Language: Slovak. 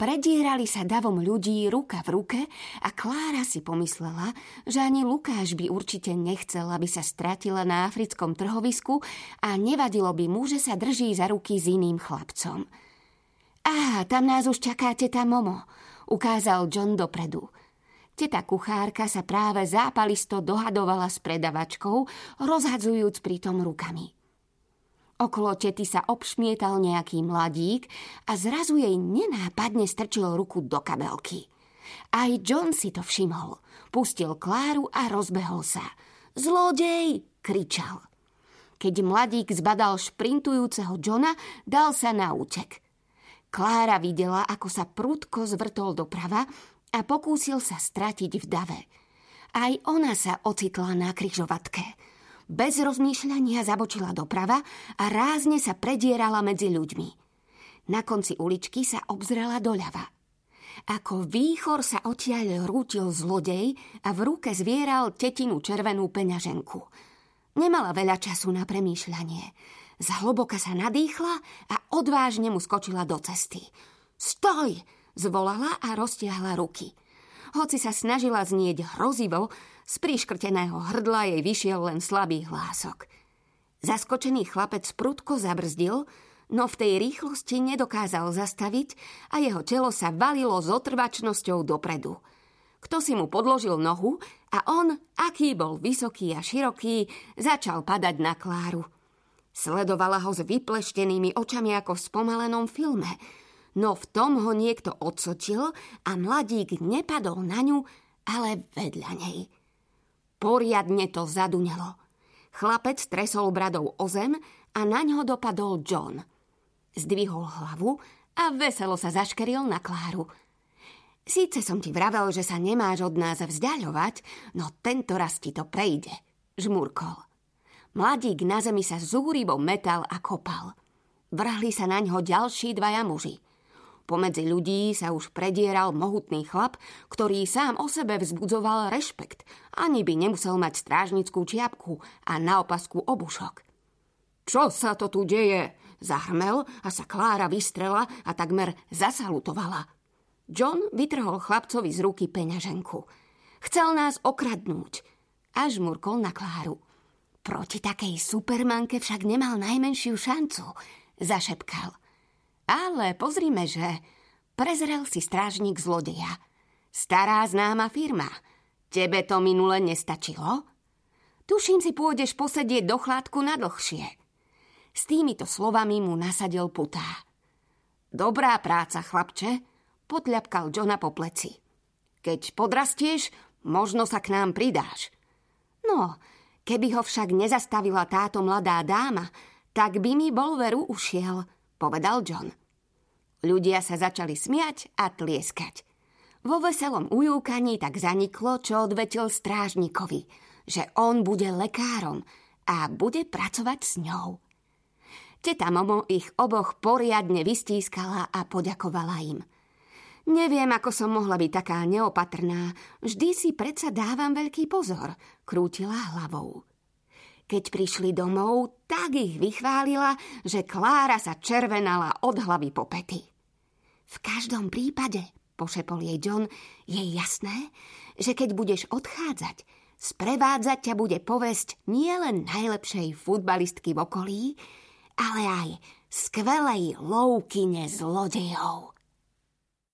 Predierali sa davom ľudí ruka v ruke a Klára si pomyslela, že ani Lukáš by určite nechcel, aby sa stratila na africkom trhovisku a nevadilo by mu, že sa drží za ruky s iným chlapcom. Á, tam nás už čaká teta Momo, ukázal John dopredu. Teta kuchárka sa práve zápalisto dohadovala s predavačkou, rozhadzujúc pritom rukami. Okolo tety sa obšmietal nejaký mladík a zrazu jej nenápadne strčil ruku do kabelky. Aj John si to všimol. Pustil Kláru a rozbehol sa. Zlodej! kričal. Keď mladík zbadal šprintujúceho Johna, dal sa na útek. Klára videla, ako sa prudko zvrtol doprava a pokúsil sa stratiť v dave. Aj ona sa ocitla na kryžovatke – bez rozmýšľania zabočila doprava a rázne sa predierala medzi ľuďmi. Na konci uličky sa obzrela doľava. Ako výchor sa odtiaľ rútil zlodej a v ruke zvieral tetinu červenú peňaženku. Nemala veľa času na premýšľanie. Zhlboka sa nadýchla a odvážne mu skočila do cesty. Stoj! zvolala a roztiahla ruky. Hoci sa snažila znieť hrozivo, z príškrteného hrdla jej vyšiel len slabý hlások. Zaskočený chlapec prudko zabrzdil, no v tej rýchlosti nedokázal zastaviť a jeho telo sa valilo s otrvačnosťou dopredu. Kto si mu podložil nohu a on, aký bol vysoký a široký, začal padať na Kláru. Sledovala ho s vypleštenými očami ako v spomalenom filme, no v tom ho niekto odsočil a mladík nepadol na ňu, ale vedľa nej. Poriadne to zadunelo. Chlapec tresol bradou o zem a na ňo dopadol John. Zdvihol hlavu a veselo sa zaškeril na Kláru. Síce som ti vravel, že sa nemáš od nás vzdialovať, no tento raz ti to prejde, žmurkol. Mladík na zemi sa zúrivo metal a kopal. Vrhli sa na ňo ďalší dvaja muži – Pomedzi ľudí sa už predieral mohutný chlap, ktorý sám o sebe vzbudzoval rešpekt. Ani by nemusel mať strážnickú čiapku a na opasku obušok. Čo sa to tu deje? Zahrmel a sa Klára vystrela a takmer zasalutovala. John vytrhol chlapcovi z ruky peňaženku. Chcel nás okradnúť. Až murkol na Kláru. Proti takej supermanke však nemal najmenšiu šancu, zašepkal. Ale pozrime, že prezrel si strážnik zlodeja. Stará známa firma. Tebe to minule nestačilo? Tuším si pôjdeš posedieť do chládku na dlhšie. S týmito slovami mu nasadil putá. Dobrá práca, chlapče, podľapkal Johna po pleci. Keď podrastieš, možno sa k nám pridáš. No, keby ho však nezastavila táto mladá dáma, tak by mi bol veru ušiel, povedal John. Ľudia sa začali smiať a tlieskať. Vo veselom ujúkaní tak zaniklo, čo odvetil strážnikovi, že on bude lekárom a bude pracovať s ňou. Teta Momo ich oboch poriadne vystískala a poďakovala im. Neviem, ako som mohla byť taká neopatrná. Vždy si predsa dávam veľký pozor, krútila hlavou. Keď prišli domov, tak ich vychválila, že Klára sa červenala od hlavy po pety. V každom prípade, pošepol jej John, je jasné, že keď budeš odchádzať, sprevádzať ťa bude povesť nielen najlepšej futbalistky v okolí, ale aj skvelej loukine zlodejov.